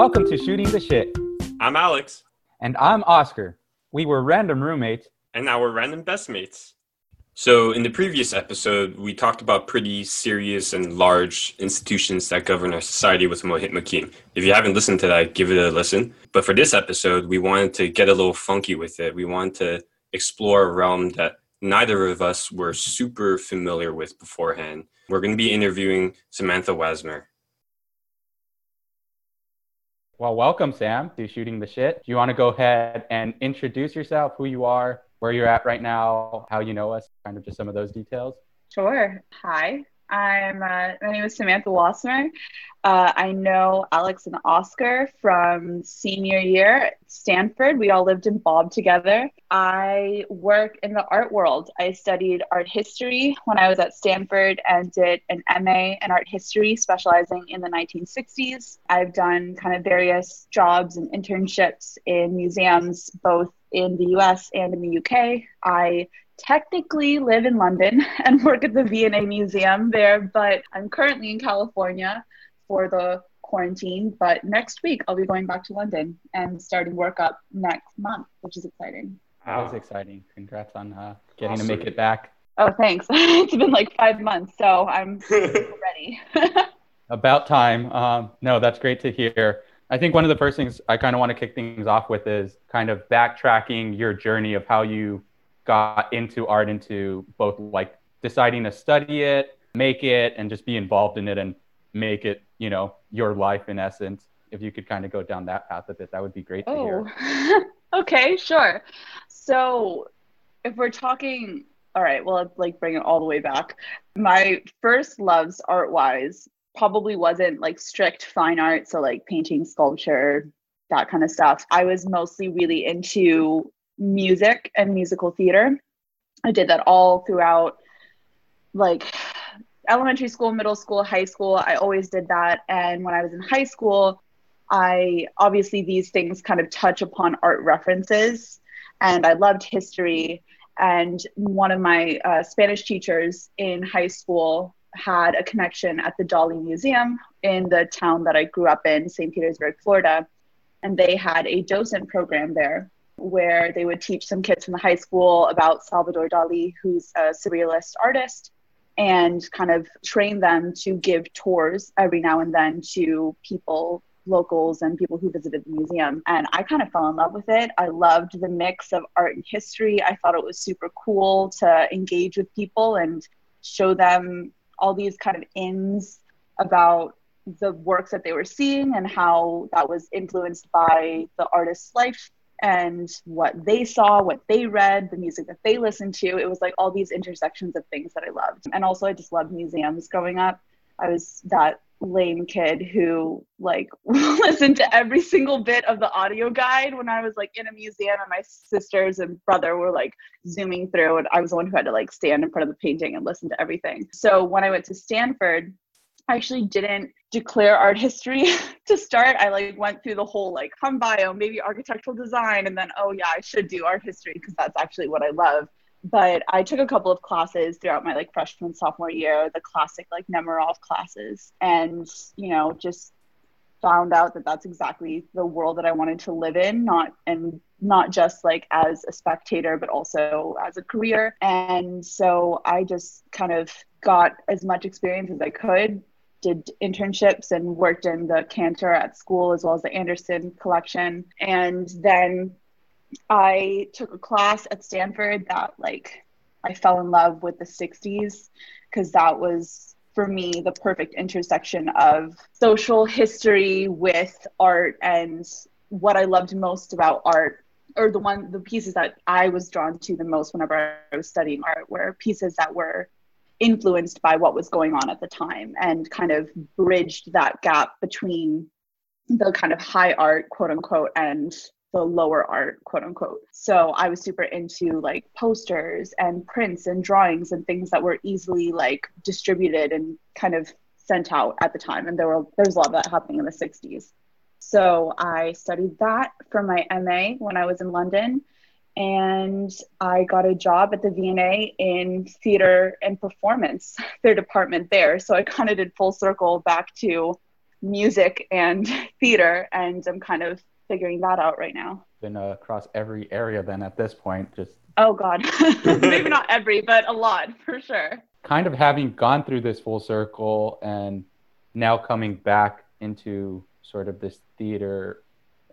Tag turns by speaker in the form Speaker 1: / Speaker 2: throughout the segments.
Speaker 1: Welcome to Shooting the Shit.
Speaker 2: I'm Alex,
Speaker 1: And I'm Oscar. We were random roommates.
Speaker 2: and now we're random best mates. So, in the previous episode, we talked about pretty serious and large institutions that govern our society with Mohit Makin. If you haven't listened to that, give it a listen. But for this episode, we wanted to get a little funky with it. We wanted to explore a realm that neither of us were super familiar with beforehand. We're going to be interviewing Samantha Wassmer.
Speaker 1: Well, welcome, Sam, to Shooting the Shit. Do you want to go ahead and introduce yourself, who you are, where you're at right now, how you know us, kind of just some of those details?
Speaker 3: Sure. Hi, I'm uh, my name is Samantha Wassmer. Uh, I know Alex and Oscar from senior year at Stanford. We all lived in Bob together. I work in the art world. I studied art history when I was at Stanford and did an MA in art history, specializing in the 1960s. I've done kind of various jobs and internships in museums, both in the US and in the UK. I technically live in London and work at the V&A Museum there, but I'm currently in California for the quarantine. But next week I'll be going back to London and starting work up next month, which is exciting.
Speaker 1: That was exciting. Congrats on uh, getting
Speaker 2: Awesome.
Speaker 1: to make it back.
Speaker 3: Oh, thanks. it's been like five months, so I'm ready.
Speaker 1: About time. Um, no, that's great to hear. I think one of the first things I kind of want to kick things off with is kind of backtracking your journey of how you got into art, into both like deciding to study it, make it, and just be involved in it and make it, you know, your life in essence. If you could kind of go down that path a bit, that would be great to hear.
Speaker 3: Oh, okay, sure. So, if we're talking, all right, well, let's like bring it all the way back. My first loves art wise probably wasn't like strict fine art, so like painting, sculpture, that kind of stuff. I was mostly really into music and musical theater. I did that all throughout like elementary school, middle school, high school. I always did that. And when I was in high school, I obviously these things kind of touch upon art references, and I loved history. And one of my uh, Spanish teachers in high school had a connection at the Dali Museum in the town that I grew up in, St. Petersburg, Florida. And they had a docent program there where they would teach some kids from the high school about Salvador Dali, who's a surrealist artist, and kind of train them to give tours every now and then to people locals and people who visited the museum. And I kind of fell in love with it. I loved the mix of art and history. I thought it was super cool to engage with people and show them all these kind of ins about the works that they were seeing and how that was influenced by the artist's life and what they saw, what they read, the music that they listened to. It was like all these intersections of things that I loved. And also, I just loved museums growing up. I was that lame kid who like listened to every single bit of the audio guide when I was like in a museum and my sisters and brother were like zooming through and I was the one who had to like stand in front of the painting and listen to everything. So when I went to Stanford, I actually didn't declare art history to start. I like went through the whole like hum bio, maybe architectural design, and then oh yeah, I should do art history because that's actually what I love. But I took a couple of classes throughout my like freshman sophomore year, the classic like Nemerov classes, and you know just found out that that's exactly the world that I wanted to live in, not and not just like as a spectator, but also as a career. And so I just kind of got as much experience as I could did internships and worked in the Cantor at school as well as the Anderson collection. And then I took a class at Stanford that like I fell in love with the 60s because that was for me the perfect intersection of social history with art and what I loved most about art or the one the pieces that I was drawn to the most whenever I was studying art were pieces that were influenced by what was going on at the time and kind of bridged that gap between the kind of high art quote unquote and the lower art quote unquote. So i was super into like posters and prints and drawings and things that were easily like distributed and kind of sent out at the time. And there were there was a lot of that happening in the 60s so i studied that for my ma when i was in london and I got a job at the V&A in theater and performance, their department there. So I kind of did full circle back to music and theater, and I'm kind of figuring that out right now.
Speaker 1: Been uh, across every area then at this point, just
Speaker 3: oh god, maybe not every, but a lot for sure.
Speaker 1: Kind of having gone through this full circle and now coming back into sort of this theater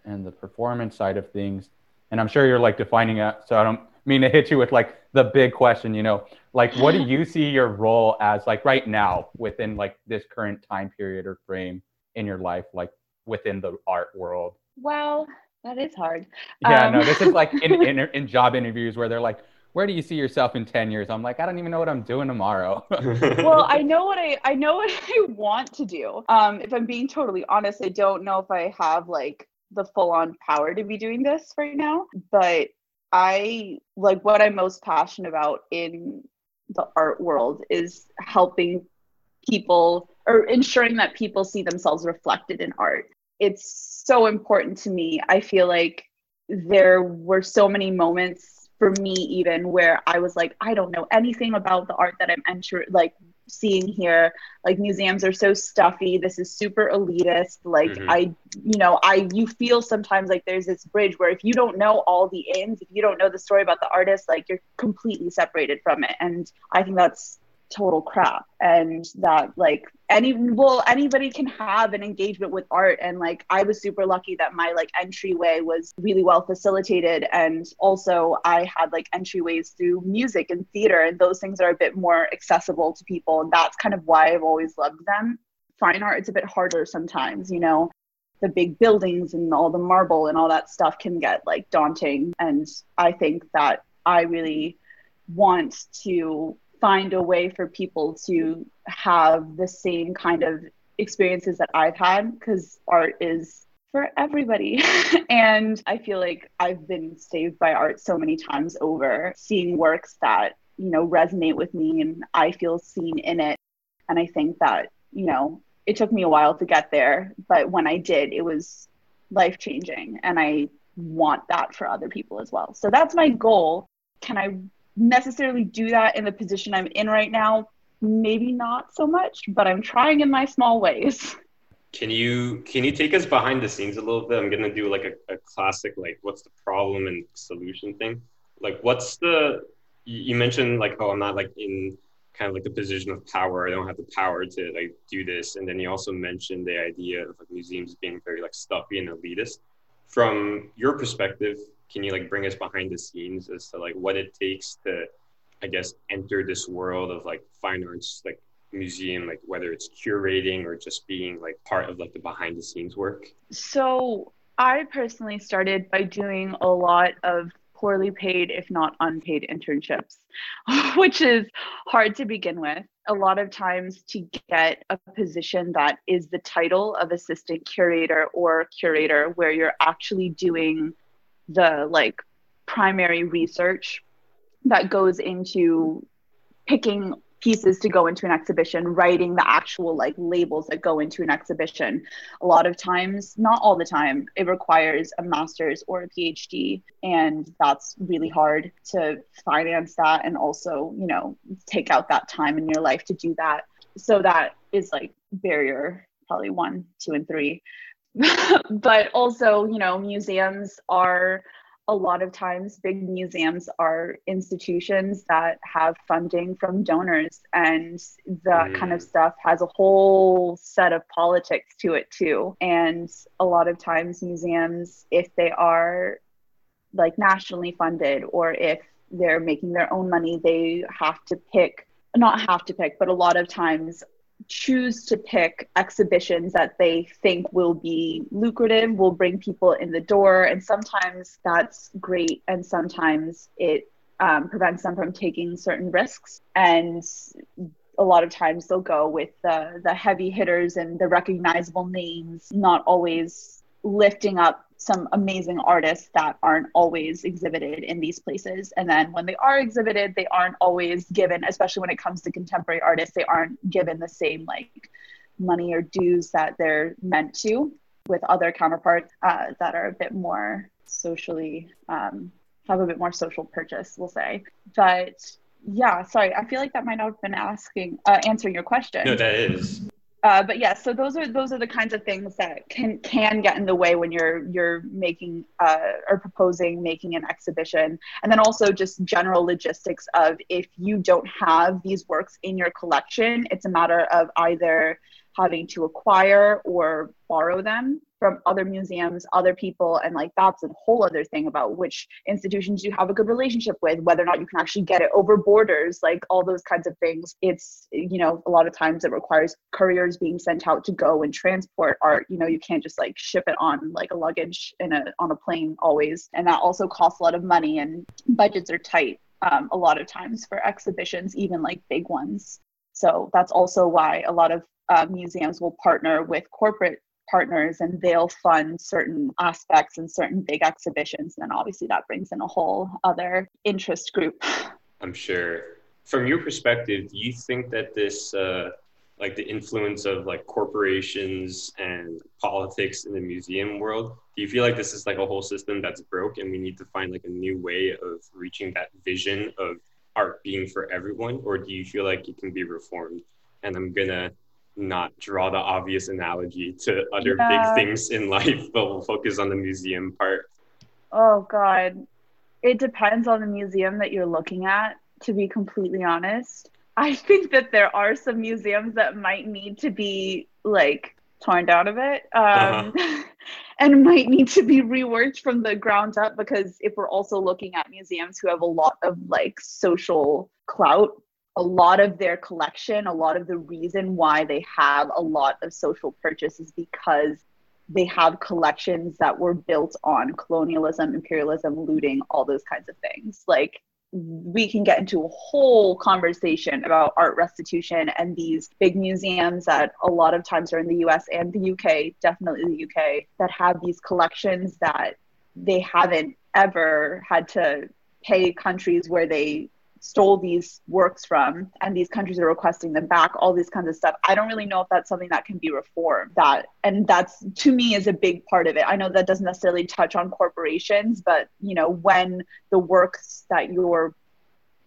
Speaker 1: and the performance side of things. And I'm sure you're like defining it. So I don't mean to hit you with like the big question, you know, like what do you see your role as like right now within like this current time period or frame in your life, like within the art world?
Speaker 3: Well, that is hard.
Speaker 1: Yeah, um, no, this is like in, in, in job interviews where they're like, where do you see yourself in 10 years i'm like i don't even know what i'm doing tomorrow
Speaker 3: well i know what i i know what i want to do um if i'm being totally honest i don't know if i have like the full on power to be doing this right now but i like what i'm most passionate about in the art world is helping people or ensuring that people see themselves reflected in art. It's so important to me. I feel like there were so many moments for me even where i was like i don't know anything about the art that i'm entering like seeing here like museums are so stuffy this is super elitist like mm-hmm. i you know i you feel sometimes like there's this bridge where if you don't know all the ins if you don't know the story about the artist like you're completely separated from it and i think that's total crap. And that like any well anybody can have an engagement with art. And like i was super lucky that my like entryway was really well facilitated. And also i had like entryways through music and theater. And those things are a bit more accessible to people. And that's kind of why i've always loved them. Fine art it's a bit harder sometimes you know. The big buildings and all the marble and all that stuff can get like daunting. And i think that i really want to find a way for people to have the same kind of experiences that I've had because art is for everybody. and I feel like I've been saved by art so many times over, seeing works that, you know, resonate with me and I feel seen in it. And I think that, you know, it took me a while to get there, but when I did, it was life changing. And I want that for other people as well. So that's my goal. Can I necessarily do that in the position I'm in right now. Maybe not so much, but I'm trying in my small ways.
Speaker 2: Can you can you take us behind the scenes a little bit? I'm gonna do like a, a classic like what's the problem and solution thing. Like what's the you mentioned like oh I'm not like in kind of like the position of power. I don't have the power to like do this. And then you also mentioned the idea of like museums being very like stuffy and elitist. From your perspective, can you like bring us behind the scenes as to like what it takes to i guess enter this world of like fine arts like museum like whether it's curating or just being like part of like the behind the scenes work?
Speaker 3: So i personally started by doing a lot of poorly paid if not unpaid internships which is hard to begin with. A lot of times to get a position that is the title of assistant curator or curator where you're actually doing the like primary research that goes into picking pieces to go into an exhibition writing the actual like labels that go into an exhibition. A lot of times not all the time it requires a master's or a phd and that's really hard to finance that and also you know take out that time in your life to do that. So that is like barrier probably one two and three but also, you know, museums are a lot of times big museums are institutions that have funding from donors and that mm. kind of stuff has a whole set of politics to it too and a lot of times museums if they are like nationally funded or if they're making their own money they have to pick not have to pick but a lot of times choose to pick exhibitions that they think will be lucrative, will bring people in the door. And sometimes that's great, and sometimes it um, prevents them from taking certain risks. And a lot of times they'll go with the, the heavy hitters and the recognizable names, not always lifting up some amazing artists that aren't always exhibited in these places. And then when they are exhibited, they aren't always given, especially when it comes to contemporary artists, they aren't given the same like money or dues that they're meant to with other counterparts uh, that are a bit more socially, um, have a bit more social purchase, we'll say. But yeah, sorry, I feel like that might not have been asking, uh, answering your question.
Speaker 2: No, that is.
Speaker 3: Uh, but yeah, so those are those are the kinds of things that can can get in the way when you're you're making uh, or proposing making an exhibition, and then also just general logistics of if you don't have these works in your collection, it's a matter of either having to acquire or borrow them from other museums, other people, and like that's a whole other thing about which institutions you have a good relationship with, whether or not you can actually get it over borders, like all those kinds of things. It's, you know, a lot of times it requires couriers being sent out to go and transport art. You know, you can't just like ship it on like a luggage in a on a plane always. And that also costs a lot of money and budgets are tight um, a lot of times for exhibitions, even like big ones. So that's also why a lot of uh, museums will partner with corporate partners and they'll fund certain aspects and certain big exhibitions. And then obviously that brings in a whole other interest group.
Speaker 2: I'm sure. From your perspective, do you think that this, uh, like the influence of like corporations and politics in the museum world, do you feel like this is like a whole system that's broke and we need to find like a new way of reaching that vision of art being for everyone? Or do you feel like it can be reformed? And I'm gonna not draw the obvious analogy to other yeah. big things in life, but we'll focus on the museum part.
Speaker 3: Oh God. It depends on the museum that you're looking at, to be completely honest. I think that there are some museums that might need to be like torn down a bit um, uh-huh. and might need to be reworked from the ground up because if we're also looking at museums who have a lot of like social clout a lot of their collection, a lot of the reason why they have a lot of social purchase is because they have collections that were built on colonialism, imperialism, looting, all those kinds of things. Like we can get into a whole conversation about art restitution and these big museums that a lot of times are in the US and the UK, definitely the UK, that have these collections that they haven't ever had to pay countries where they stole these works from and these countries are requesting them back all these kinds of stuff. I don't really know if that's something that can be reformed that and that's to me is a big part of it. I know that doesn't necessarily touch on corporations but you know when the works that you're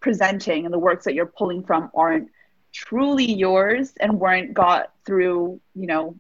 Speaker 3: presenting and the works that you're pulling from aren't truly yours and weren't got through you know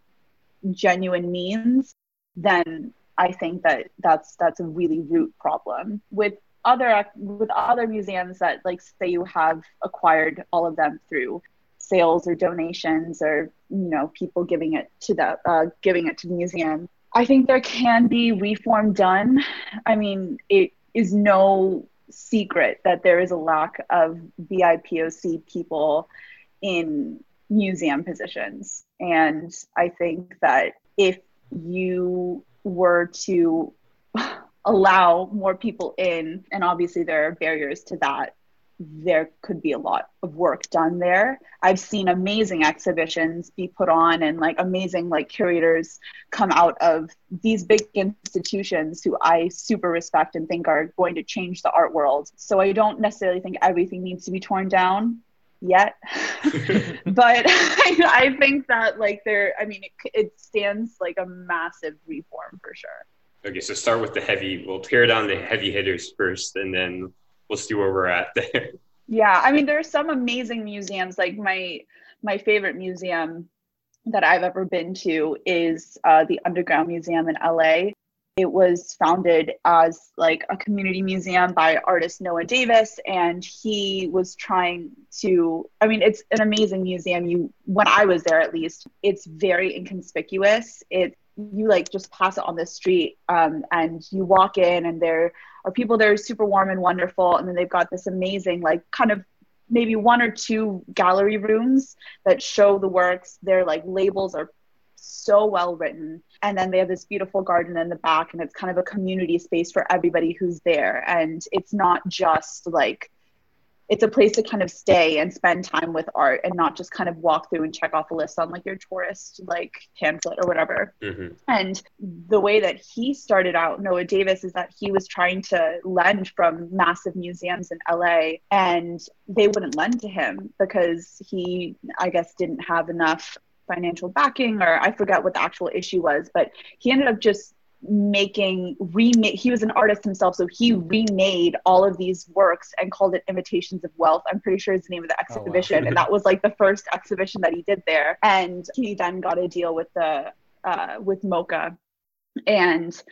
Speaker 3: genuine means then i think that that's that's a really root problem. With other with other museums that like say you have acquired all of them through sales or donations or you know people giving it to the uh, giving it to the museum i think there can be reform done. I mean it is no secret that there is a lack of bipoc people in museum positions. And i think that if you were to allow more people in and obviously there are barriers to that. There could be a lot of work done there. I've seen amazing exhibitions be put on and like amazing like curators come out of these big institutions who i super respect and think are going to change the art world. So i don't necessarily think everything needs to be torn down yet. But I, I, think that like there i mean it, it stands like a massive reform for sure
Speaker 2: Okay, so start with the heavy. We'll tear down the heavy hitters first, and then we'll see where we're at there.
Speaker 3: Yeah, I mean, there are some amazing museums. Like my my favorite museum that I've ever been to is uh, the Underground Museum in LA. It was founded as like a community museum by artist Noah Davis, and he was trying to. I mean, it's an amazing museum. You, when I was there, at least, it's very inconspicuous. It you like just pass it on the street um, and you walk in and there are people that are super warm and wonderful and then they've got this amazing like kind of maybe one or two gallery rooms that show the works. Their like labels are so well written and then they have this beautiful garden in the back and it's kind of a community space for everybody who's there and it's not just like it's a place to kind of stay and spend time with art and not just kind of walk through and check off a list on like your tourist like pamphlet or whatever. Mm-hmm. And the way that he started out, Noah Davis, is that he was trying to lend from massive museums in LA and they wouldn't lend to him because he, I guess, didn't have enough financial backing or I forget what the actual issue was, but he ended up just making remake he was an artist himself so he remade all of these works and called it imitations of wealth i'm pretty sure is the name of the exhibition oh, wow. and that was like the first exhibition that he did there and he then got a deal with the uh, with MoCA and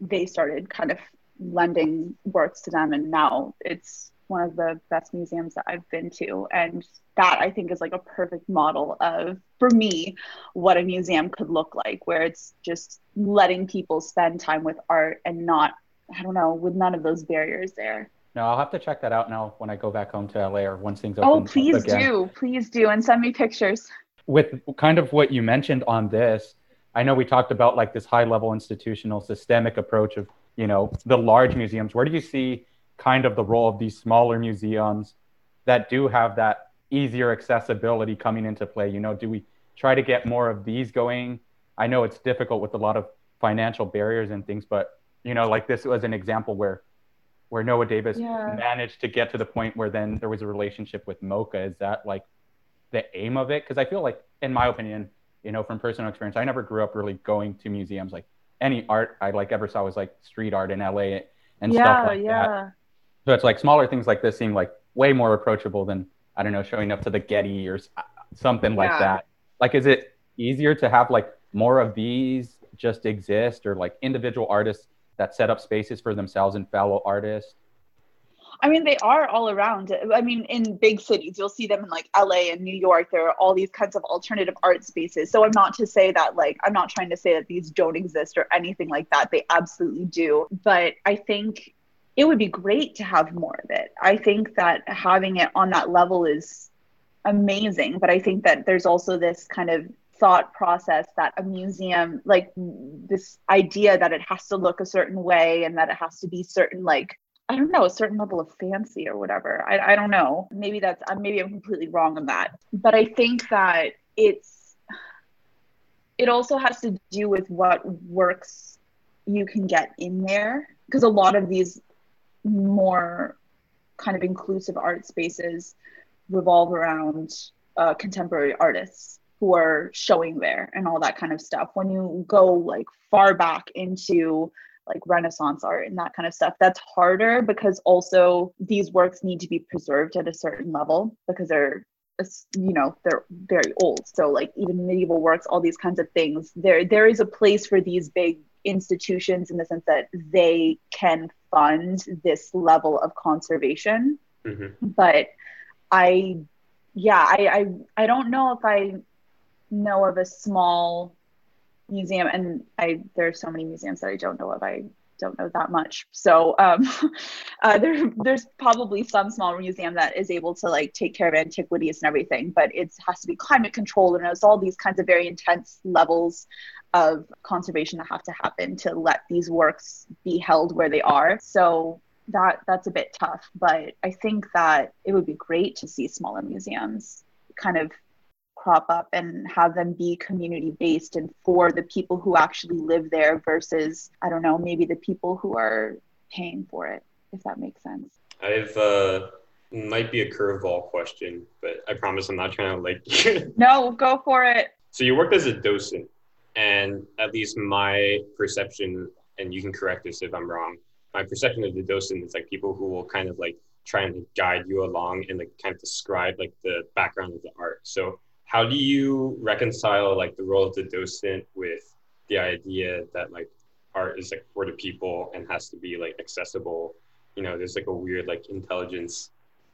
Speaker 3: they started kind of lending works to them and now it's one of the best museums that I've been to. And that I think is like a perfect model of, for me, what a museum could look like, where it's just letting people spend time with art and not, I don't know, with none of those barriers there.
Speaker 1: No, I'll have to check that out now when I go back home to LA or once things oh,
Speaker 3: open. Oh, please do. Please do. And send me pictures.
Speaker 1: With kind of what you mentioned on this, I know we talked about like this high level institutional systemic approach of, you know, the large museums. Where do you see kind of the role of these smaller museums that do have that easier accessibility coming into play? You know, do we try to get more of these going? I know it's difficult with a lot of financial barriers and things, but you know, like this was an example where where Noah Davis yeah. managed to get to the point where then there was a relationship with MoCA. Is that like the aim of it? Because I feel like, in my opinion, you know, from personal experience, I never grew up really going to museums. Like any art I like ever saw was like street art in LA and yeah, stuff like yeah. that. So it's like smaller things like this seem like way more approachable than I don't know showing up to the Getty or something yeah. like that. Like, is it easier to have like more of these just exist or like individual artists that set up spaces for themselves and fellow artists?
Speaker 3: I mean, they are all around. I mean, in big cities, you'll see them in like LA and New York. There are all these kinds of alternative art spaces. So I'm not to say that, like, I'm not trying to say that these don't exist or anything like that. They absolutely do. But I think it would be great to have more of it. I think that having it on that level is amazing, but I think that there's also this kind of thought process that a museum like this idea that it has to look a certain way and that it has to be certain like I don't know, a certain level of fancy or whatever. I, I don't know. Maybe that's, uh, maybe I'm completely wrong on that. But I think that it's, it also has to do with what works you can get in there. Because a lot of these more kind of inclusive art spaces revolve around uh, contemporary artists who are showing there and all that kind of stuff. When you go like far back into like Renaissance art and that kind of stuff, that's harder because also these works need to be preserved at a certain level because they're you know they're very old so like even medieval works all these kinds of things there there is a place for these big institutions in the sense that they can fund this level of conservation. Mm-hmm. But I, yeah, I, I, I don't know if I know of a small museum, and I there are so many museums that I don't know of. I don't know that much. So um, uh, there, there's probably some small museum that is able to like take care of antiquities and everything, but it has to be climate controlled and it's all these kinds of very intense levels of conservation that have to happen to let these works be held where they are. So that that's a bit tough, but I think that it would be great to see smaller museums kind of crop up and have them be community based and for the people who actually live there versus I don't know, maybe the people who are paying for it, if that makes sense.
Speaker 2: I've uh might be a curveball question, but I promise I'm not trying to like
Speaker 3: No, go for it.
Speaker 2: So you worked as a docent and at least my perception, and you can correct this if I'm wrong, my perception of the docent is like people who will kind of like try and guide you along and like kind of describe like the background of the art. So how do you reconcile like the role of the docent with the idea that like art is like for the people and has to be like accessible? You know, there's like a weird like intelligence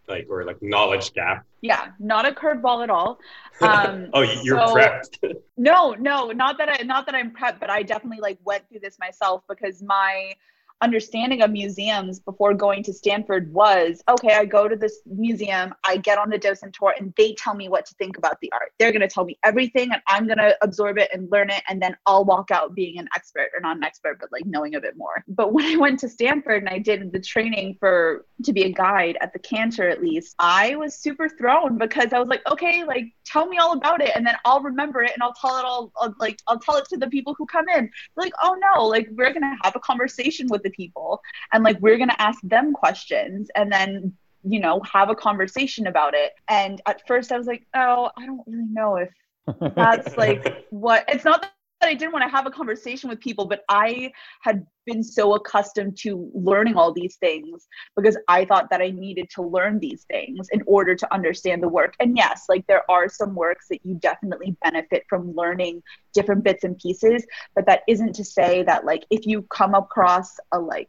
Speaker 2: like or like knowledge gap.
Speaker 3: Yeah, not a curveball at all.
Speaker 2: Um, oh, you're so, prepped.
Speaker 3: no, no, not that I not that I'm prepped, but I definitely like went through this myself because my understanding of museums before going to Stanford was okay, I go to this museum, I get on the docent tour, and they tell me what to think about the art. They're going to tell me everything, and I'm going to absorb it and learn it, and then I'll walk out being an expert, or not an expert, but like knowing a bit more. But when I went to Stanford and I did the training for to be a guide at the Cantor, at least, I was super thrown because I was like, okay, like tell me all about it, and then I'll remember it, and I'll tell it all, I'll, like I'll tell it to the people who come in. Like, oh no, like we're going to have a conversation with the people. And like we're going to ask them questions and then you know have a conversation about it. And at first i was like oh i don't really know if that's like what it's not I didn't want to have a conversation with people, but I had been so accustomed to learning all these things because I thought that I needed to learn these things in order to understand the work. And yes, like there are some works that you definitely benefit from learning different bits and pieces, but that isn't to say that like if you come across a like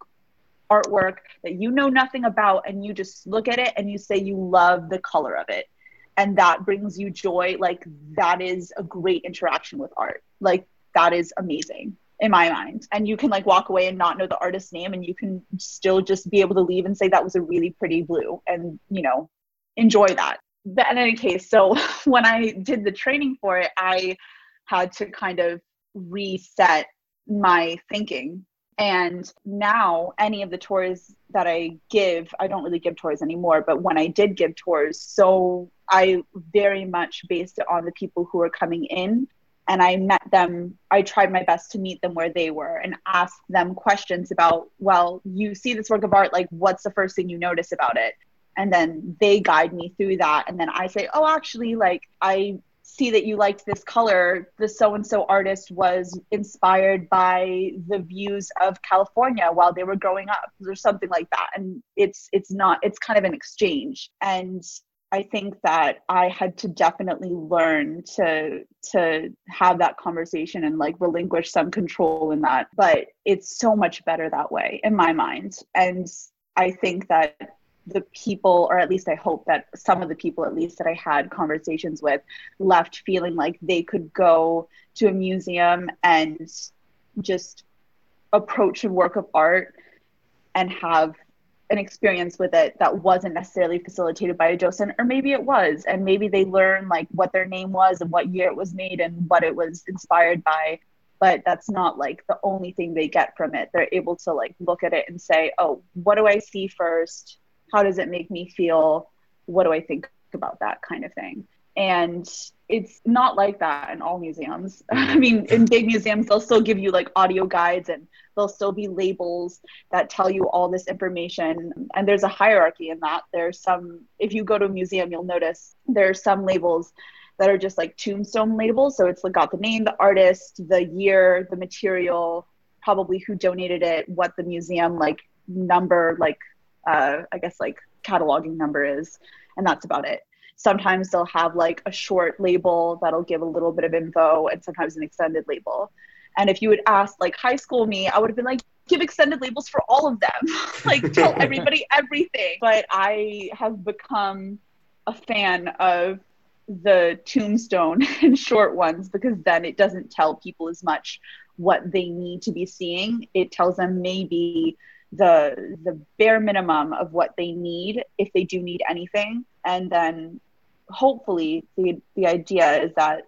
Speaker 3: artwork that you know nothing about and you just look at it and you say you love the color of it and that brings you joy like that is a great interaction with art like that is amazing in my mind. And you can like walk away and not know the artist's name and you can still just be able to leave and say that was a really pretty blue and you know enjoy that. But in any case so when i did the training for it i had to kind of reset my thinking. And now, any of the tours that I give, I don't really give tours anymore, but when I did give tours, so I very much based it on the people who are coming in. And I met them, I tried my best to meet them where they were and ask them questions about, well, you see this work of art, like, what's the first thing you notice about it? And then they guide me through that. And then I say, oh, actually, like, I see that you liked this color the so and so artist was inspired by the views of california while they were growing up or something like that and it's it's not it's kind of an exchange and i think that i had to definitely learn to to have that conversation and like relinquish some control in that but it's so much better that way in my mind. And i think that the people, or at least I hope that some of the people, at least that I had conversations with, left feeling like they could go to a museum and just approach a work of art and have an experience with it that wasn't necessarily facilitated by a docent or maybe it was and maybe they learn like what their name was and what year it was made and what it was inspired by but that's not like the only thing they get from it. They're able to like look at it and say oh what do i see first? How does it make me feel? What do i think about that kind of thing and it's not like that in all museums. I mean in big museums they'll still give you like audio guides and there'll still be labels that tell you all this information. And there's a hierarchy in that. There's some if you go to a museum you'll notice there's some labels that are just like tombstone labels. So it's got the name the artist the year the material probably who donated it what the museum like number like uh, I guess like cataloging number is, and that's about it. Sometimes they'll have like a short label that'll give a little bit of info, and sometimes an extended label. And if you would ask like high school me, I would have been like, give extended labels for all of them, like tell everybody everything. But I have become a fan of the tombstone and short ones because then it doesn't tell people as much what they need to be seeing. It tells them maybe the the bare minimum of what they need if they do need anything and then hopefully the the idea is that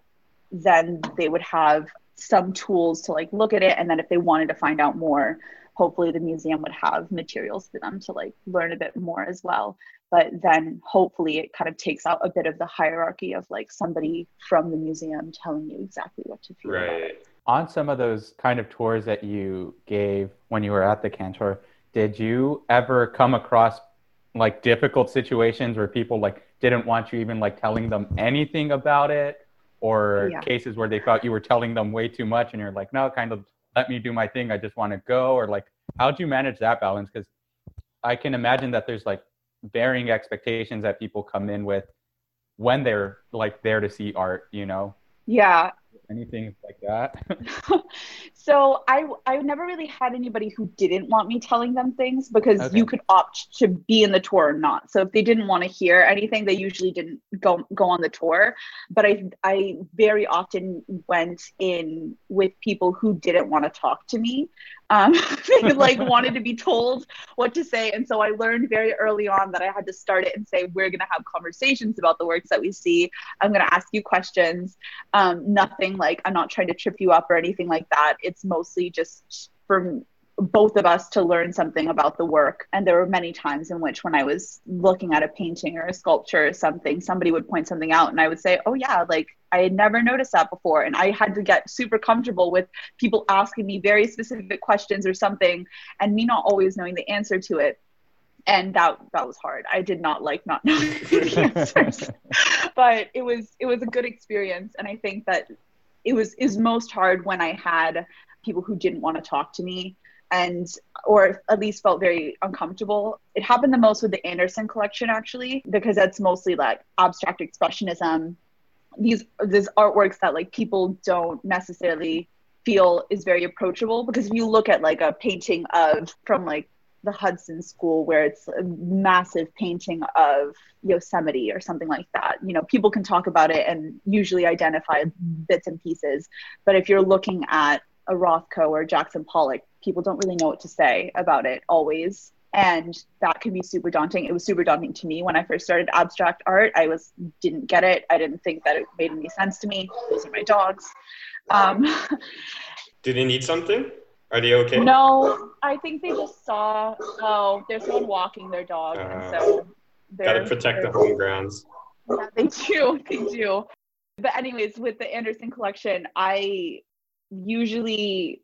Speaker 3: then they would have some tools to like look at it. And then if they wanted to find out more hopefully the museum would have materials for them to like learn a bit more as well. But then hopefully it kind of takes out a bit of the hierarchy of like somebody from the museum telling you exactly what to feel right.
Speaker 1: On some of those kind of tours that you gave when you were at the cantor did you ever come across like difficult situations where people like didn't want you even like telling them anything about it or yeah. cases where they thought you were telling them way too much and you're like no kind of let me do my thing i just want to go or like how do you manage that balance because i can imagine that there's like varying expectations that people come in with when they're like there to see art you know
Speaker 3: yeah
Speaker 1: anything like that?
Speaker 3: so I I never really had anybody who didn't want me telling them things because okay. you could opt to be in the tour or not. So if they didn't want to hear anything, they usually didn't go go on the tour. But I I very often went in with people who didn't want to talk to me um, they like wanted to be told what to say. And so I learned very early on that I had to start it and say, we're going to have conversations about the works that we see. I'm going to ask you questions. Um, nothing like I'm not trying to trip you up or anything like that. It's mostly just for both of us to learn something about the work. And there were many times in which, when I was looking at a painting or a sculpture or something, somebody would point something out, and I would say, Oh, yeah, like I had never noticed that before. And I had to get super comfortable with people asking me very specific questions or something, and me not always knowing the answer to it. And that that was hard. I did not like not knowing the answers, but it was it was a good experience, and I think that it was is most hard when I had people who didn't want to talk to me and or at least felt very uncomfortable. It happened the most with the Anderson collection actually because that's mostly like abstract expressionism. These these artworks that like people don't necessarily feel is very approachable because if you look at like a painting of from like the Hudson School where it's a massive painting of Yosemite or something like that. You know, people can talk about it and usually identify bits and pieces. But if you're looking at a Rothko or Jackson Pollock, people don't really know what to say about it always. And that can be super daunting. It was super daunting to me when I first started abstract art. I was didn't get it. I didn't think that it made any sense to me. Those are my dogs. Um,
Speaker 2: Do they need something? Are they okay?
Speaker 3: No, I think they just saw oh, there's someone walking their dog, uh, and so
Speaker 2: gotta protect the home grounds.
Speaker 3: Yeah, they do. They do. But anyways, with the Anderson collection, I usually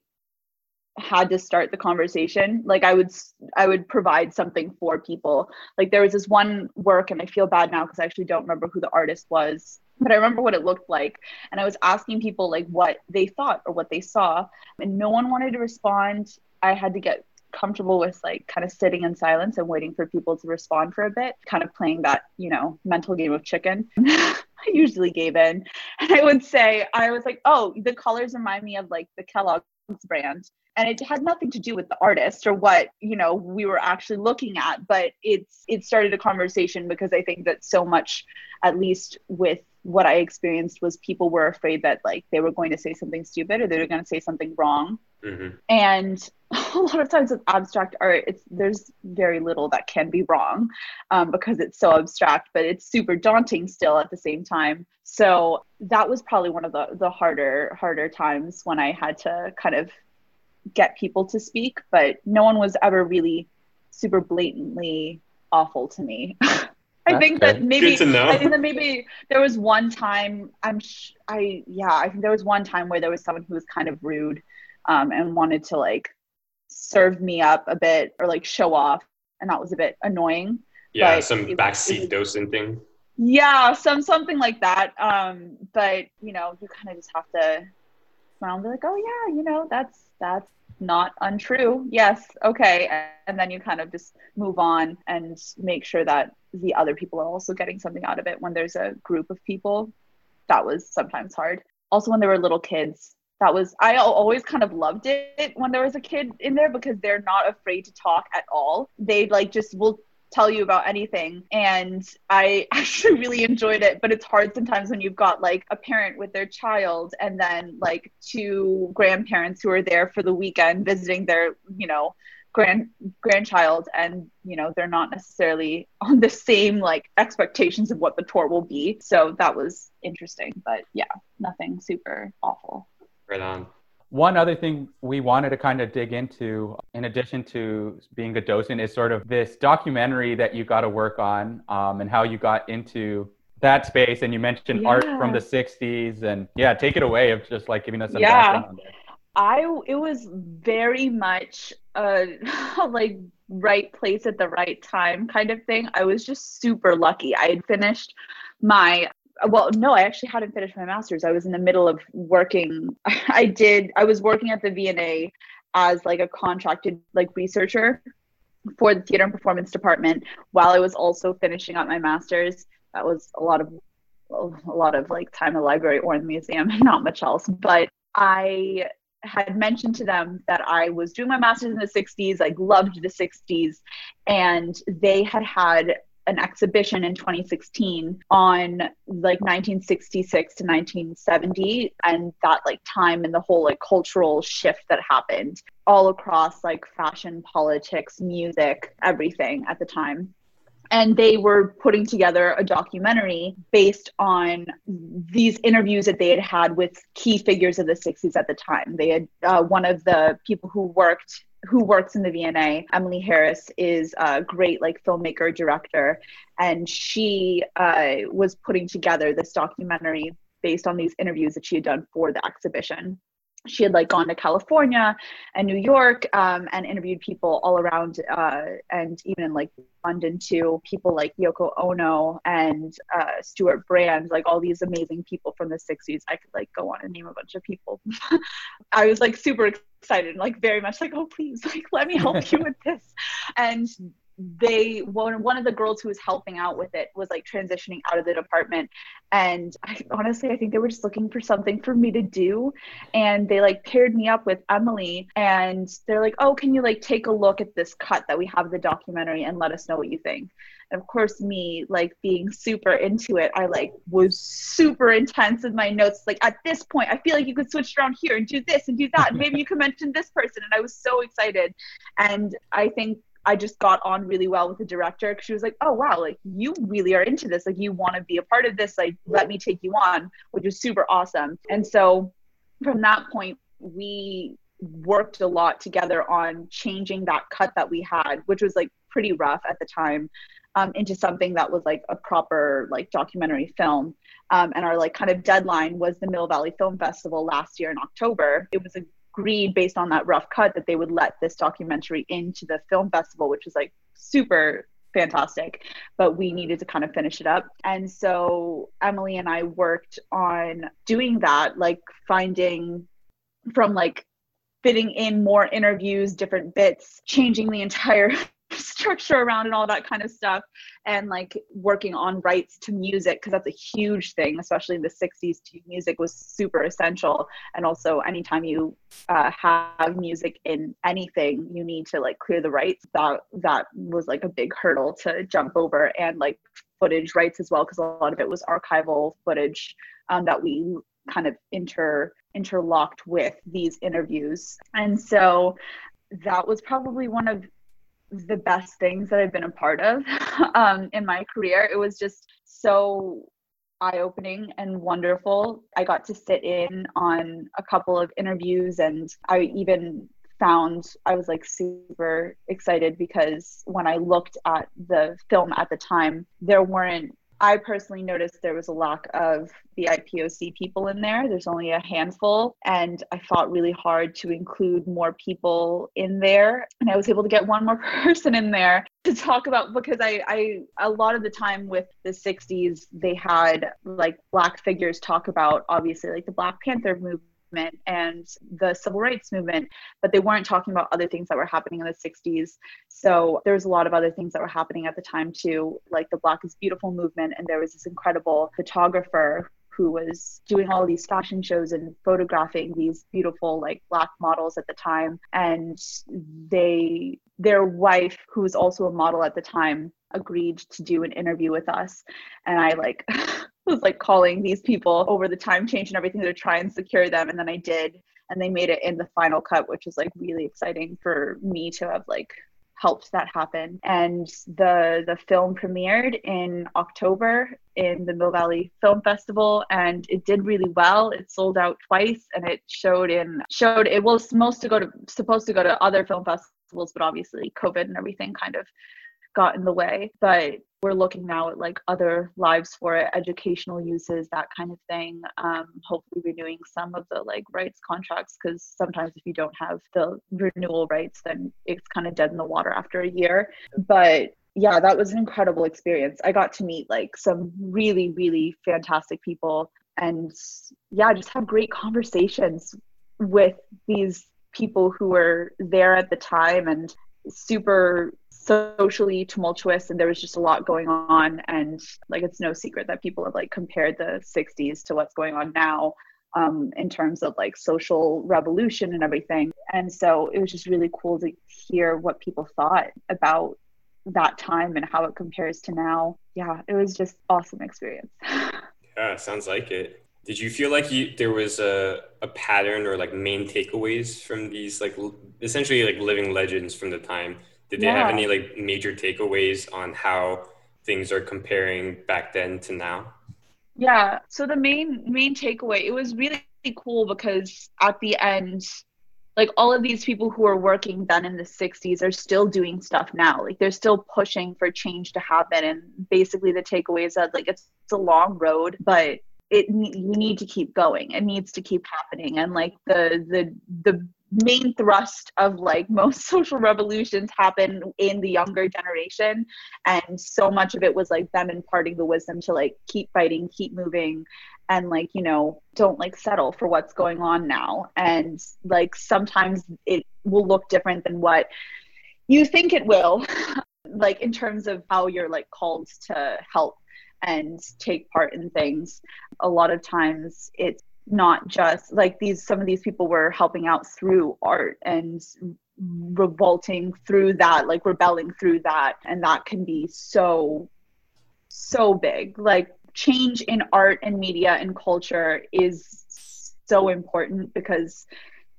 Speaker 3: had to start the conversation. Like i would i would provide something for people. Like there was this one work and i feel bad now because i actually don't remember who the artist was but i remember what it looked like. And i was asking people like what they thought or what they saw and no one wanted to respond. I had to get comfortable with like kind of sitting in silence and waiting for people to respond for a bit kind of playing that you know mental game of chicken I usually gave in. And I would say, I was like, oh, the colors remind me of like the Kellogg's brand. And it had nothing to do with the artist or what, you know, we were actually looking at, but it's it started a conversation because I think that so much, at least with what I experienced was people were afraid that like they were going to say something stupid or they were going to say something wrong. Mm-hmm. And a lot of times with abstract art, it's there's very little that can be wrong um, because it's so abstract, but it's super daunting still at the same time. So that was probably one of the the harder harder times when I had to kind of get people to speak, but no one was ever really super blatantly awful to me. I think that maybe I think that maybe there was one time I'm sh- I yeah I think there was one time where there was someone who was kind of rude um, and wanted to like serve me up a bit or like show off, and that was a bit annoying.
Speaker 2: Yeah, some backseat dosing thing.
Speaker 3: Yeah, some something like that. Um, but you know, you kind of just have to smile and be like, oh yeah, you know, that's that's not untrue. Yes, okay, and then you kind of just move on and make sure that the other people are also getting something out of it. When there's a group of people, that was sometimes hard. Also, when there were little kids, that was i always kind of loved it when there was a kid in there because they're not afraid to talk at all. They like just will tell you about anything. And i actually really enjoyed it but it's hard sometimes when you've got like a parent with their child and then like two grandparents who are there for the weekend visiting their you know grand grandchild and you know they're not necessarily on the same like expectations of what the tour will be. So that was interesting but yeah nothing super awful
Speaker 2: Right on.
Speaker 1: One other thing we wanted to kind of dig into, in addition to being a docent, is sort of this documentary that you got to work on um, and how you got into that space. And you mentioned yeah. art from the 60s. And yeah, take it away of just like giving us some yeah. background.
Speaker 3: I it was very much a like right place at the right time kind of thing. I was just super lucky. I had finished my Uh, well no i actually hadn't finished my master's. I was in the middle of working. I did i was working at the v&a as like a contracted like researcher for the theater and performance department while i was also finishing up my master's. That was a lot of a lot of like time in the library or in the museum not much else. But i had mentioned to them that I was doing my master's in the 60s, like loved the 60s, and they had had an exhibition in 2016 on like 1966 to 1970 and that like time and the whole like cultural shift that happened all across like fashion politics music everything at the time and they were putting together a documentary based on these interviews that they had had with key figures of the 60s at the time they had uh, one of the people who worked who works in the V&A, Emily Harris, is a great like filmmaker director, and she uh, was putting together this documentary based on these interviews that she had done for the exhibition. She had like gone to California and New York um, and interviewed people all around uh, and even in like London too. People like Yoko Ono and uh, Stewart Brand, like all these amazing people from the 60s. I could like go on and name a bunch of people. I was like super excited, and like very much like, oh, please, like let me help you with this. And they one one of the girls who was helping out with it was like transitioning out of the department. And I, honestly i think they were just looking for something for me to do. And they like paired me up with emily. And they're like oh can you like take a look at this cut that we have the documentary and let us know what you think? And of course me like being super into it i like was super intense with my notes. Like at this point i feel like you could switch around here and do this and do that. And maybe you could mention this person. And i was so excited. And i think I just got on really well with the director because she was like, "Oh wow, like you really are into this. Like you want to be a part of this. Like let me take you on," which was super awesome. And so from that point, we worked a lot together on changing that cut that we had, which was like pretty rough at the time, um, into something that was like a proper like documentary film. Um, and our like kind of deadline was the Mill Valley Film Festival last year in October. It was a agreed based on that rough cut that they would let this documentary into the film festival, which was like super fantastic but we needed to kind of finish it up. And so emily and i worked on doing that like finding from like fitting in more interviews different bits changing the entire structure around and all that kind of stuff and like working on rights to music because that's a huge thing especially in the 60s to music was super essential. And also anytime you uh, have music in anything you need to like clear the rights. That that was like a big hurdle to jump over and like footage rights as well because a lot of it was archival footage um, that we kind of inter interlocked with these interviews. And so that was probably one of the best things that I've been a part of um, in my career. It was just so eye opening and wonderful. I got to sit in on a couple of interviews and I even found I was like super excited because when I looked at the film at the time, there weren't I personally noticed there was a lack of the BIPOC people in there. There's only a handful, and I fought really hard to include more people in there. And I was able to get one more person in there to talk about because I, I a lot of the time with the 60s, they had like black figures talk about obviously like the Black Panther movement movement and the civil rights movement, but they weren't talking about other things that were happening in the 60s. So there was a lot of other things that were happening at the time too, like the Black is Beautiful movement. And there was this incredible photographer who was doing all these fashion shows and photographing these beautiful like black models at the time and they their wife who was also a model at the time agreed to do an interview with us and i like was like calling these people over the time change and everything to try and secure them and then i did and they made it in the final cut which was like really exciting for me to have like helped that happen. And the the film premiered in october in the mill valley film festival and it did really well. It sold out twice and it showed in showed it was supposed to go to supposed to go to other film festivals but obviously covid and everything kind of got in the way. But we're looking now at like other lives for it educational uses that kind of thing um, hopefully renewing some of the like rights contracts because sometimes if you don't have the renewal rights then it's kind of dead in the water after a year. But yeah that was an incredible experience. I got to meet like some really really fantastic people and yeah just have great conversations with these people who were there at the time and super socially tumultuous and there was just a lot going on. And like it's no secret that people have like compared the 60s to what's going on now um, in terms of like social revolution and everything. And so it was just really cool to hear what people thought about that time and how it compares to now. Yeah it was just awesome experience.
Speaker 2: Yeah sounds like it. Did you feel like you, there was a, a pattern or like main takeaways from these like essentially like living legends from the time did they yeah. have any like major takeaways on how things are comparing back then to now?
Speaker 3: Yeah. So the main main takeaway, it was really cool because at the end, like all of these people who are working then in the 60s are still doing stuff now. Like they're still pushing for change to happen. And basically the takeaway is that like it's, it's a long road, but it you need to keep going it needs to keep happening and like the the the main thrust of like most social revolutions happen in the younger generation. And so much of it was like them imparting the wisdom to like keep fighting keep moving and like you know don't like settle for what's going on now. And like sometimes it will look different than what you think it will like in terms of how you're like called to help and take part in things. A lot of times it's not just like these some of these people were helping out through art and revolting through that like rebelling through that and that can be so so big. Like change in art and media and culture is so important because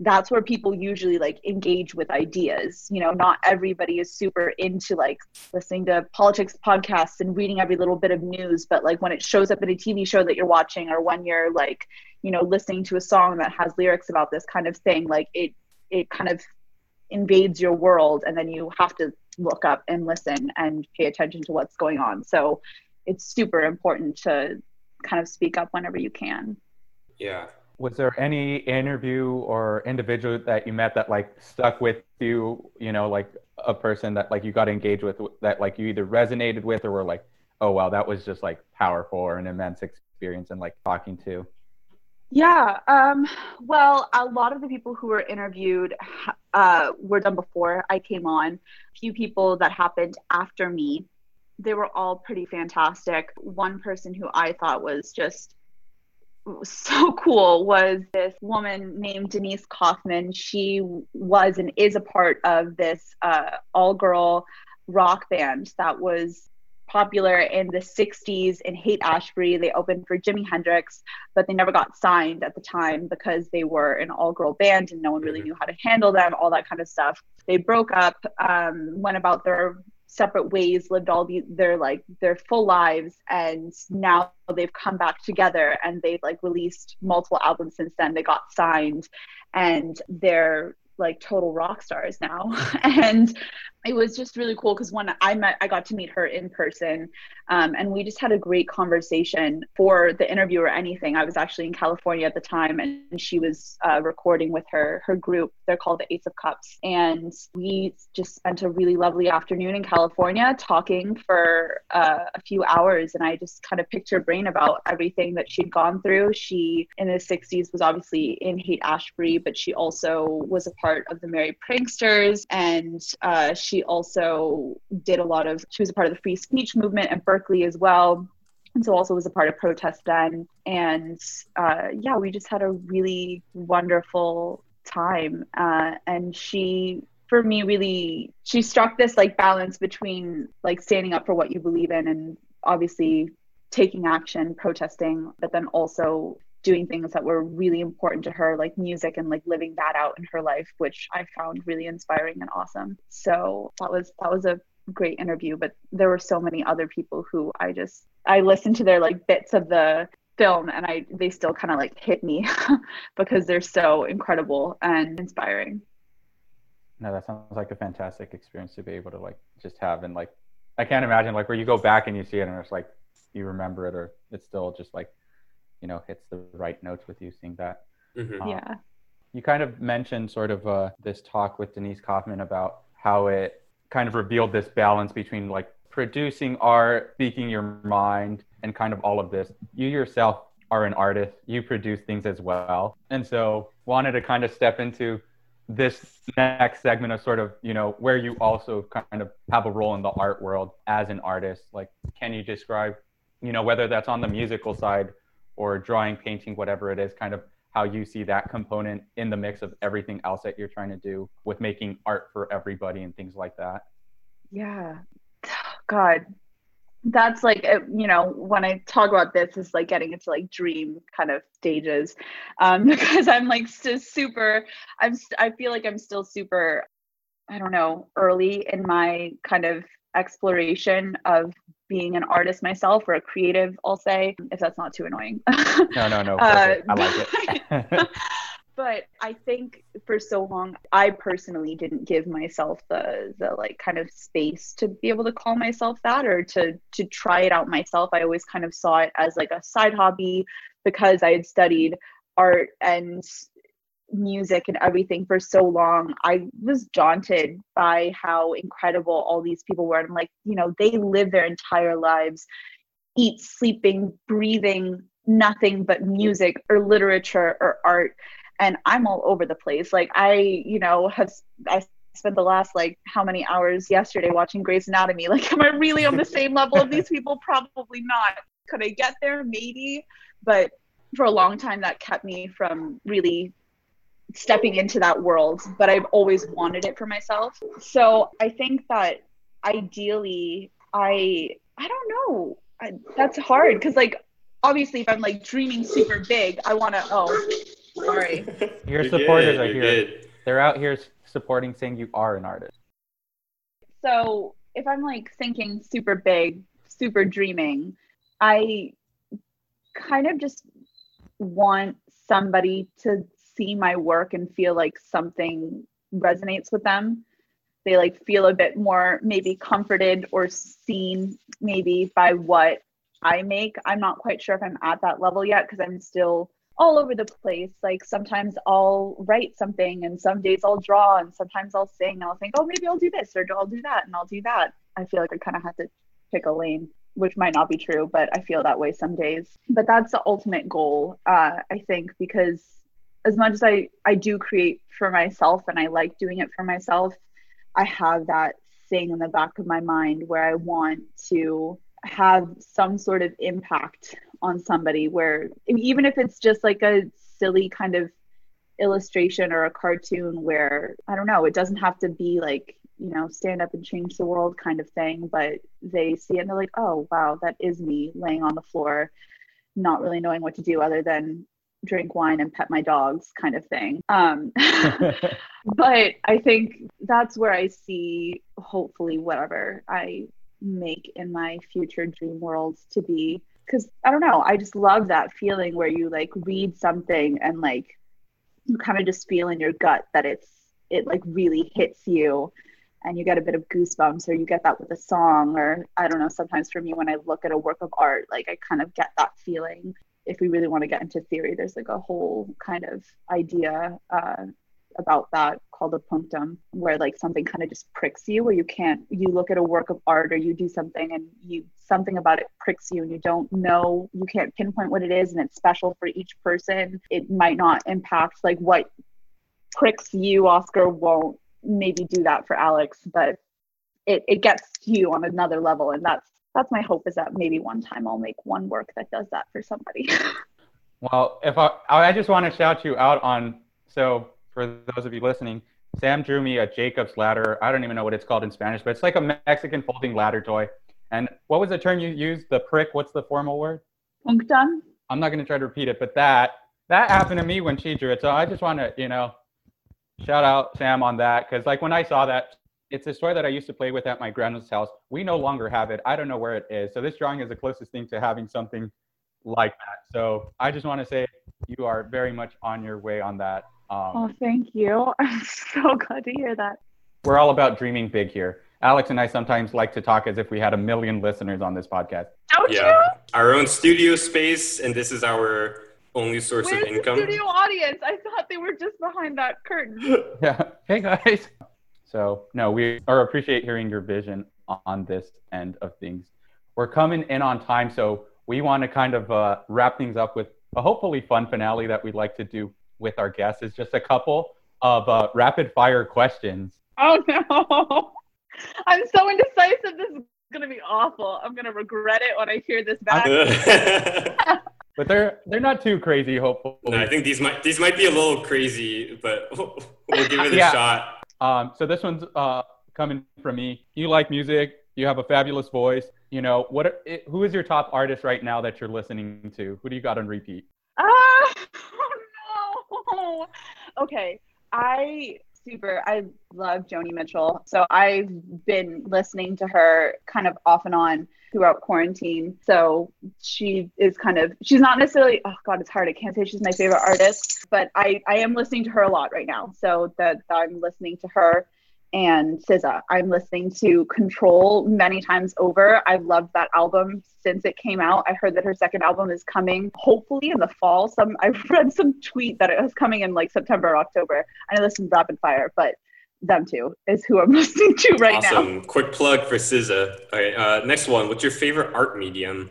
Speaker 3: that's where people usually like engage with ideas. You know not everybody is super into like listening to politics podcasts and reading every little bit of news but like when it shows up in a tv show that you're watching or when you're like you know listening to a song that has lyrics about this kind of thing like it it kind of invades your world and then you have to look up and listen and pay attention to what's going on. So it's super important to kind of speak up whenever you can.
Speaker 2: Yeah
Speaker 1: was there any interview or individual that you met that like stuck with you you know like a person that like you got engaged with that like you either resonated with or were like oh wow that was just like powerful or an immense experience and like talking to
Speaker 3: yeah um well a lot of the people who were interviewed uh were done before i came on. A few people that happened after me. They were all pretty fantastic. One person who i thought was just so cool was this woman named Denise Kaufman. She was and is a part of this uh, all girl rock band that was popular in the 60s in Haight Ashbury. They opened for Jimi Hendrix, but they never got signed at the time because they were an all girl band and no one really mm-hmm. knew how to handle them, all that kind of stuff. They broke up, um, went about their separate ways lived all the, their like their full lives and now they've come back together and they've like released multiple albums since then. They got signed and they're like total rock stars now and it was just really cool because when I met, I got to meet her in person, um, and we just had a great conversation for the interview or anything. I was actually in California at the time, and she was uh, recording with her her group. They're called the Ace of Cups, and we just spent a really lovely afternoon in California talking for uh, a few hours. And I just kind of picked her brain about everything that she'd gone through. She in the '60s was obviously in Haight Ashbury, but she also was a part of the Merry Pranksters, and uh, she she also did a lot of, she was a part of the free speech movement at Berkeley as well. And so also was a part of protest then. And uh, yeah, we just had a really wonderful time. Uh, and she, for me, really, she struck this like balance between like standing up for what you believe in and obviously taking action, protesting, but then also doing things that were really important to her like music and like living that out in her life which i found really inspiring and awesome. So that was that was a great interview but there were so many other people who i just i listened to their like bits of the film and i they still kind of like hit me because they're so incredible and inspiring.
Speaker 1: No that sounds like a fantastic experience to be able to like just have and like i can't imagine like where you go back and you see it and it's like you remember it or it's still just like you know hits the right notes with you seeing that.
Speaker 3: Mm-hmm. um, yeah.
Speaker 1: you kind of mentioned sort of uh, this talk with denise kaufman about how it kind of revealed this balance between like producing art speaking your mind and kind of all of this. You yourself are an artist. You produce things as well. And so wanted to kind of step into this next segment of sort of you know where you also kind of have a role in the art world as an artist. Like can you describe you know whether that's on the musical side or drawing, painting, whatever it is, kind of how you see that component in the mix of everything else that you're trying to do with making art for everybody and things like that.
Speaker 3: Yeah. God, that's like uh, you know when i talk about this is like getting into like dream kind of stages um because i'm like still super i'm i feel like i'm still super i don't know early in my kind of exploration of being an artist myself or a creative, I'll say, if that's not too annoying.
Speaker 1: no, no, no. Uh, I like
Speaker 3: it. but I think for so long I personally didn't give myself the the like kind of space to be able to call myself that or to to try it out myself. I always kind of saw it as like a side hobby because I had studied art and music and everything for so long, I was daunted by how incredible all these people were. And I'm like, you know, they live their entire lives, eat, sleeping, breathing nothing but music or literature or art. And I'm all over the place. Like I, you know, have I spent the last like how many hours yesterday watching Grey's Anatomy. Like, am I really on the same level of these people? Probably not. Could I get there? Maybe. But for a long time, that kept me from really stepping into that world. But I've always wanted it for myself. So I think that ideally, I I don't know. I, that's hard because like obviously if I'm like dreaming super big, I want to. Oh, sorry.
Speaker 1: Your supporters are here. Good. They're out here supporting saying you are an artist?
Speaker 3: So if I'm like thinking super big, super dreaming, I kind of just want somebody to see my work and feel like something resonates with them. They like feel a bit more maybe comforted or seen maybe by what I make. I'm not quite sure if I'm at that level yet because I'm still all over the place. Like sometimes I'll write something and some days I'll draw and sometimes I'll sing and I'll think, oh, maybe I'll do this or I'll do that and I'll do that. I feel like I kind of have to pick a lane, which might not be true, but I feel that way some days. But that's the ultimate goal, uh, I think, because as much as I, I do create for myself and I like doing it for myself, I have that thing in the back of my mind where I want to have some sort of impact on somebody where even if it's just like a silly kind of illustration or a cartoon where I don't know, it doesn't have to be like, you know, stand up and change the world kind of thing, but they see it and they're like, oh, wow, that is me laying on the floor, not really knowing what to do other than drink wine and pet my dogs kind of thing. Um, but I think that's where I see, hopefully, whatever I make in my future dream worlds to be because I don't know, I just love that feeling where you like read something and like you kind of just feel in your gut that it's it like really hits you and you get a bit of goosebumps or you get that with a song or I don't know, sometimes for me when I look at a work of art, like I kind of get that feeling. If we really want to get into theory, there's like a whole kind of idea uh, about that called a punctum where like something kind of just pricks you where you can't you look at a work of art or you do something and you something about it pricks you and you don't know you can't pinpoint what it is and it's special for each person. It might not impact like what pricks you oscar won't maybe do that for alex but it, it gets you on another level and that's that's my hope is that maybe one time i'll make one work that does that for somebody
Speaker 1: well if i i just want to shout you out on so for those of you listening, Sam drew me a Jacob's ladder. I don't even know what it's called in Spanish, but it's like a Mexican folding ladder toy. And what was the term you used? The prick? What's the formal word?
Speaker 3: Punctum.
Speaker 1: I'm not going to try to repeat it, but that that happened to me when she drew it. So I just want to, you know, shout out Sam on that because like when I saw that, it's a toy that I used to play with at my grandma's house. We no longer have it. I don't know where it is. So this drawing is the closest thing to having something like that. So I just want to say you are very much on your way on that.
Speaker 3: Um, oh, thank you. I'm so glad to hear that.
Speaker 1: We're all about dreaming big here. Alex and I sometimes like to talk as if we had a million listeners on this podcast.
Speaker 3: Don't yeah, you?
Speaker 2: our own studio space, and this is our only source
Speaker 3: Where's
Speaker 2: of income.
Speaker 3: The studio audience. I thought they were just behind that curtain.
Speaker 1: yeah. Hey guys. So no, we are appreciate hearing your vision on this end of things. We're coming in on time, so we want to kind of uh, wrap things up with a hopefully fun finale that we'd like to do with our guests is just a couple of uh, rapid fire questions.
Speaker 3: Oh no, I'm so indecisive. This is gonna be awful. I'm gonna regret it when I hear this back.
Speaker 1: but they're they're not too crazy. Hopefully,
Speaker 2: no, I think these might these might be a little crazy, but we'll give it a yeah. shot.
Speaker 1: Um, so this one's uh, coming from me. You like music. You have a fabulous voice. You know what? Who is your top artist right now that you're listening to? Who do you got on repeat?
Speaker 3: Ah, okay. I super I love Joni Mitchell. So I've been listening to her kind of off and on throughout quarantine. So she is kind of she's not necessarily oh god it's hard. I can't say she's my favorite artist, but I I am listening to her a lot right now. So that I'm listening to her and SZA. I'm listening to Control many times over. I've loved that album since it came out. I heard that her second album is coming hopefully in the fall. Some I've read some tweet that it was coming in like September or October. I listen to Rapid Fire, but them two is who I'm listening to right
Speaker 2: awesome.
Speaker 3: now.
Speaker 2: Quick plug for SZA. All right, uh, next one. What's your favorite art medium?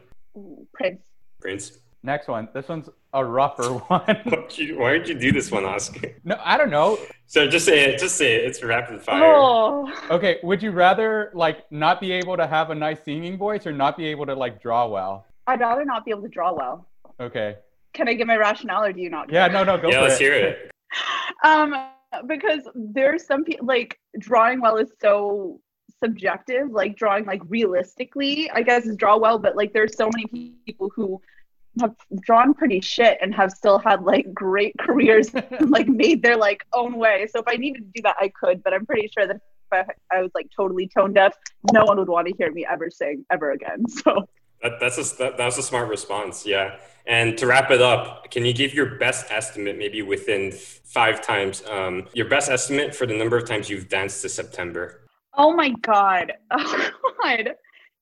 Speaker 3: Prints.
Speaker 2: Prints.
Speaker 1: Next one. This one's a rougher one.
Speaker 2: Why did you do this one, Oscar?
Speaker 1: no, I don't know.
Speaker 2: So just say it. Just say it. It's rapid fire.
Speaker 3: Oh.
Speaker 1: Okay, would you rather like not be able to have a nice singing voice or not be able to like draw well?
Speaker 3: I'd rather not be able to draw well.
Speaker 1: Okay.
Speaker 3: Can I give my rationale or do you not?
Speaker 1: Yeah, no, no, go
Speaker 2: yeah,
Speaker 1: for
Speaker 2: let's
Speaker 1: it.
Speaker 2: hear it.
Speaker 3: um because there's some people like drawing well is so subjective like drawing like realistically i guess is draw well but like there's so many people who have drawn pretty shit and have still had like great careers and like made their like own way so if i needed to do that i could but i'm pretty sure that if I, I was like totally tone deaf no one would want to hear me ever sing ever again so
Speaker 2: That, that's a that, that was a smart response. Yeah. And to wrap it up, can you give your best estimate, maybe within five times, um, your best estimate for the number of times you've danced to September?
Speaker 3: Oh my god. Oh god.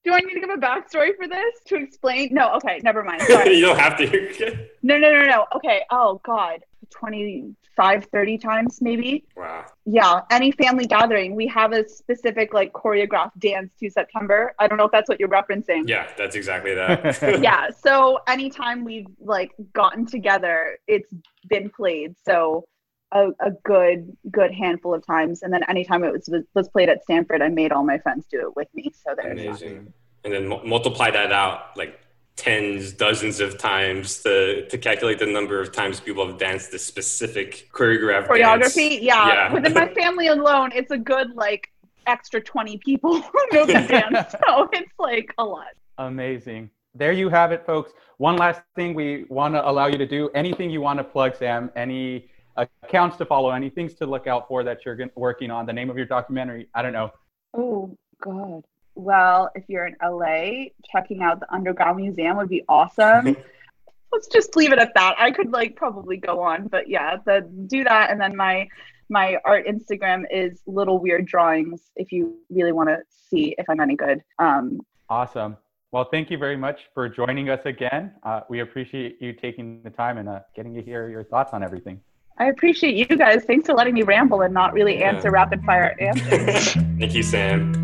Speaker 3: Do I need to give a backstory for this to explain? No, okay, never mind.
Speaker 2: You don't have to.
Speaker 3: no, no, no, no. Okay. Oh god. 25, 30 times maybe.
Speaker 2: wow.
Speaker 3: Yeah. Any family gathering, we have a specific like choreographed dance to September. I don't know if that's what you're referencing.
Speaker 2: Yeah, that's exactly that.
Speaker 3: yeah. So anytime we've like gotten together, it's been played. So a, a good good handful of times, and then anytime it was was played at Stanford, I made all my friends do it with me. So there's that.
Speaker 2: Amazing. And then mu- multiply that out like tens, dozens of times to, to calculate the number of times people have danced this specific choreographed
Speaker 3: choreography.
Speaker 2: dance.
Speaker 3: Yeah.
Speaker 2: Yeah.
Speaker 3: Within my family alone, it's a good like extra 20 people who know the dance. So it's like a lot.
Speaker 1: Amazing. There you have it, folks. One last thing we want to allow you to do anything you want to plug, Sam, any accounts to follow, any things to look out for that you're working on, the name of your documentary. I don't know.
Speaker 3: Oh, God. Well, if you're in LA, checking out the Underground Museum would be awesome. Let's just leave it at that. I could like probably go on, but yeah, the do that and then my my art Instagram is little weird drawings if you really want to see if I'm any good. Um
Speaker 1: Awesome. Well, thank you very much for joining us again. Uh, we appreciate you taking the time and uh, getting to hear your thoughts on everything.
Speaker 3: I appreciate you guys. Thanks for letting me ramble and not really answer rapid fire answers.
Speaker 2: Thank you, Sam.